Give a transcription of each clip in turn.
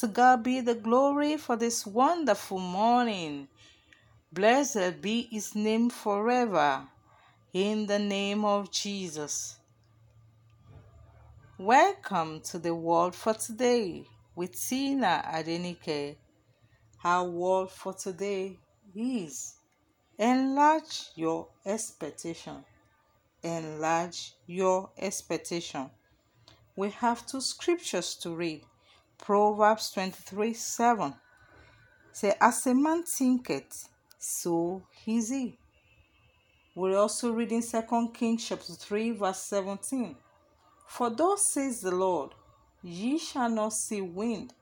To God be the glory for this wonderful morning. Blessed be his name forever. In the name of Jesus. Welcome to the Word for Today with Tina Adenike. Our word for today is enlarge your expectation. Enlarge your expectation. We have two scriptures to read. Proverbs 23 7. Say, As a man thinketh, so is he. We're also reading 2 Kings chapter 3, verse 17. For thus says the Lord, Ye shall not see wind,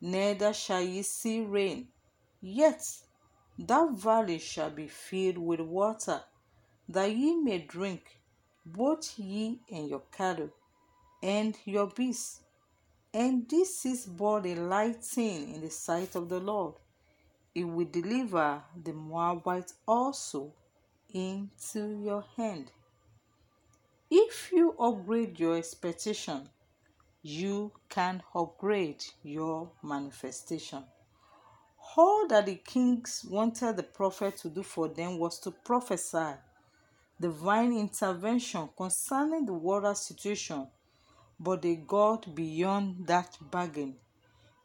neither shall ye see rain, yet that valley shall be filled with water, that ye may drink, both ye and your cattle, and your beasts. And this is but a light thing in the sight of the Lord. It will deliver the Moabites also into your hand. If you upgrade your expectation, you can upgrade your manifestation. All that the kings wanted the prophet to do for them was to prophesy divine intervention concerning the water situation, but they got beyond that bargain.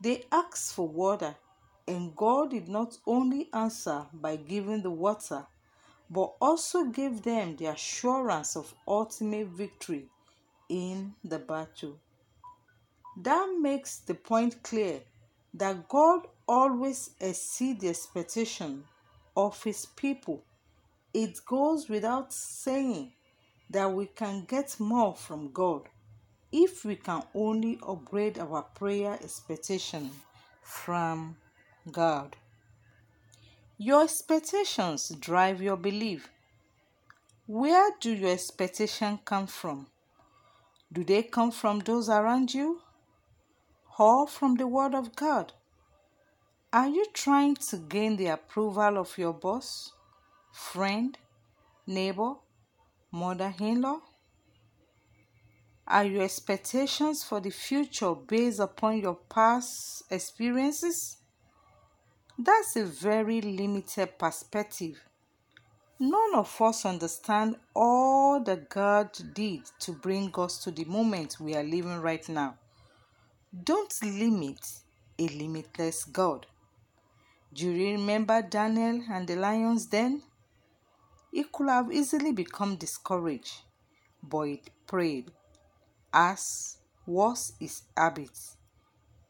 They asked for water, and God did not only answer by giving the water, but also gave them the assurance of ultimate victory in the battle. That makes the point clear that God always exceeds the expectation of his people. It goes without saying that we can get more from God if we can only upgrade our prayer expectation from God. Your expectations drive your belief. Where do your expectations come from? Do they come from those around you or from the Word of God? Are you trying to gain the approval of your boss, friend, neighbor, mother in law? Are your expectations for the future based upon your past experiences? That's a very limited perspective. None of us understand all that God did to bring us to the moment we are living right now. Don't limit a limitless God. Do you remember Daniel and the lions then? He could have easily become discouraged, but he prayed, as was his habit.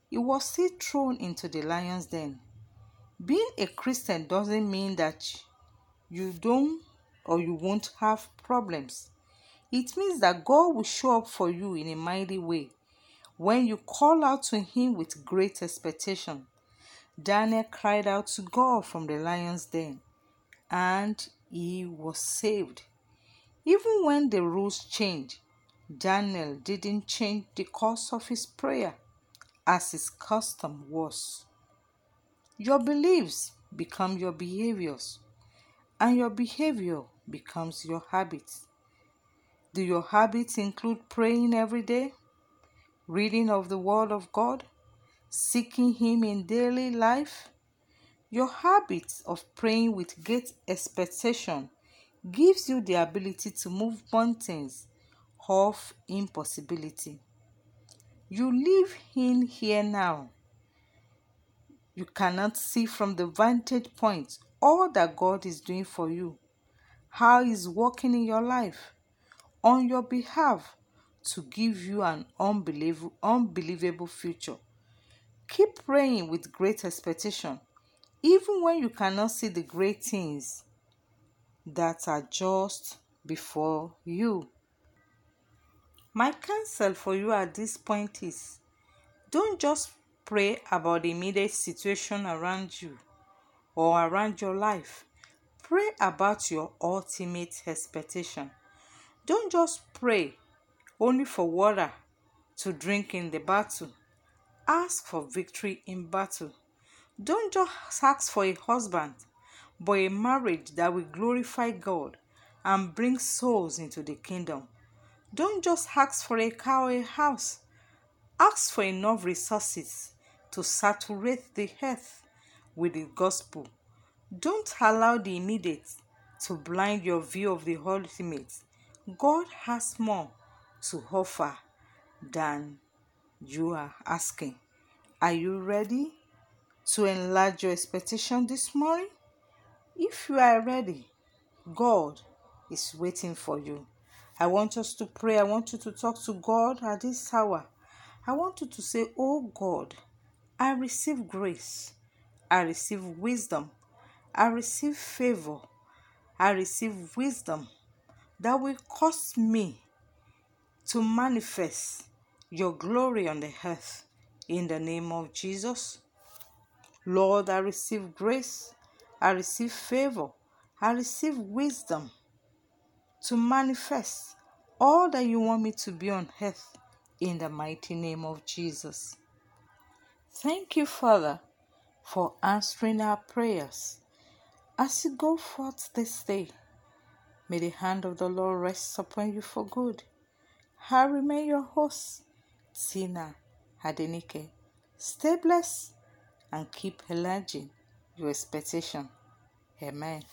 He was still thrown into the lion's den. Being a Christian doesn't mean that you don't or you won't have problems. It means that God will show up for you in a mighty way when you call out to Him with great expectation. Daniel cried out to God from the lion's den and he was saved. Even when the rules changed, Daniel didn't change the course of his prayer as his custom was. Your beliefs become your behaviors, and your behavior becomes your habits. Do your habits include praying every day, reading of the Word of God, seeking Him in daily life? Your habit of praying with great expectation gives you the ability to move mountains of impossibility. You live in here now. You cannot see from the vantage point all that God is doing for you, how He's working in your life on your behalf to give you an unbelievable, unbelievable future. Keep praying with great expectation, even when you cannot see the great things that are just before you. My counsel for you at this point is don't just pray about the immediate situation around you or around your life. Pray about your ultimate expectation. Don't just pray only for water to drink in the battle. Ask for victory in battle. Don't just ask for a husband, but a marriage that will glorify God and bring souls into the kingdom. Don't just ask for a car or a house. Ask for enough resources to saturate the earth with the gospel. Don't allow the immediate to blind your view of the ultimate. God has more to offer than you are asking. Are you ready to enlarge your expectation this morning? If you are ready, God is waiting for you. I want us to pray. I want you to talk to God at this hour. I want you to say, Oh God, I receive grace, I receive wisdom, I receive favor, I receive wisdom that will cause me to manifest your glory on the earth in the name of Jesus. Lord, I receive grace, I receive favor, I receive wisdom to manifest all that you want me to be on earth in the mighty name of Jesus. Thank you, Father, for answering our prayers. As you go forth this day, may the hand of the Lord rest upon you for good. I remain your host, Tina Adenike. Stay blessed and keep enlarging your expectation. Amen.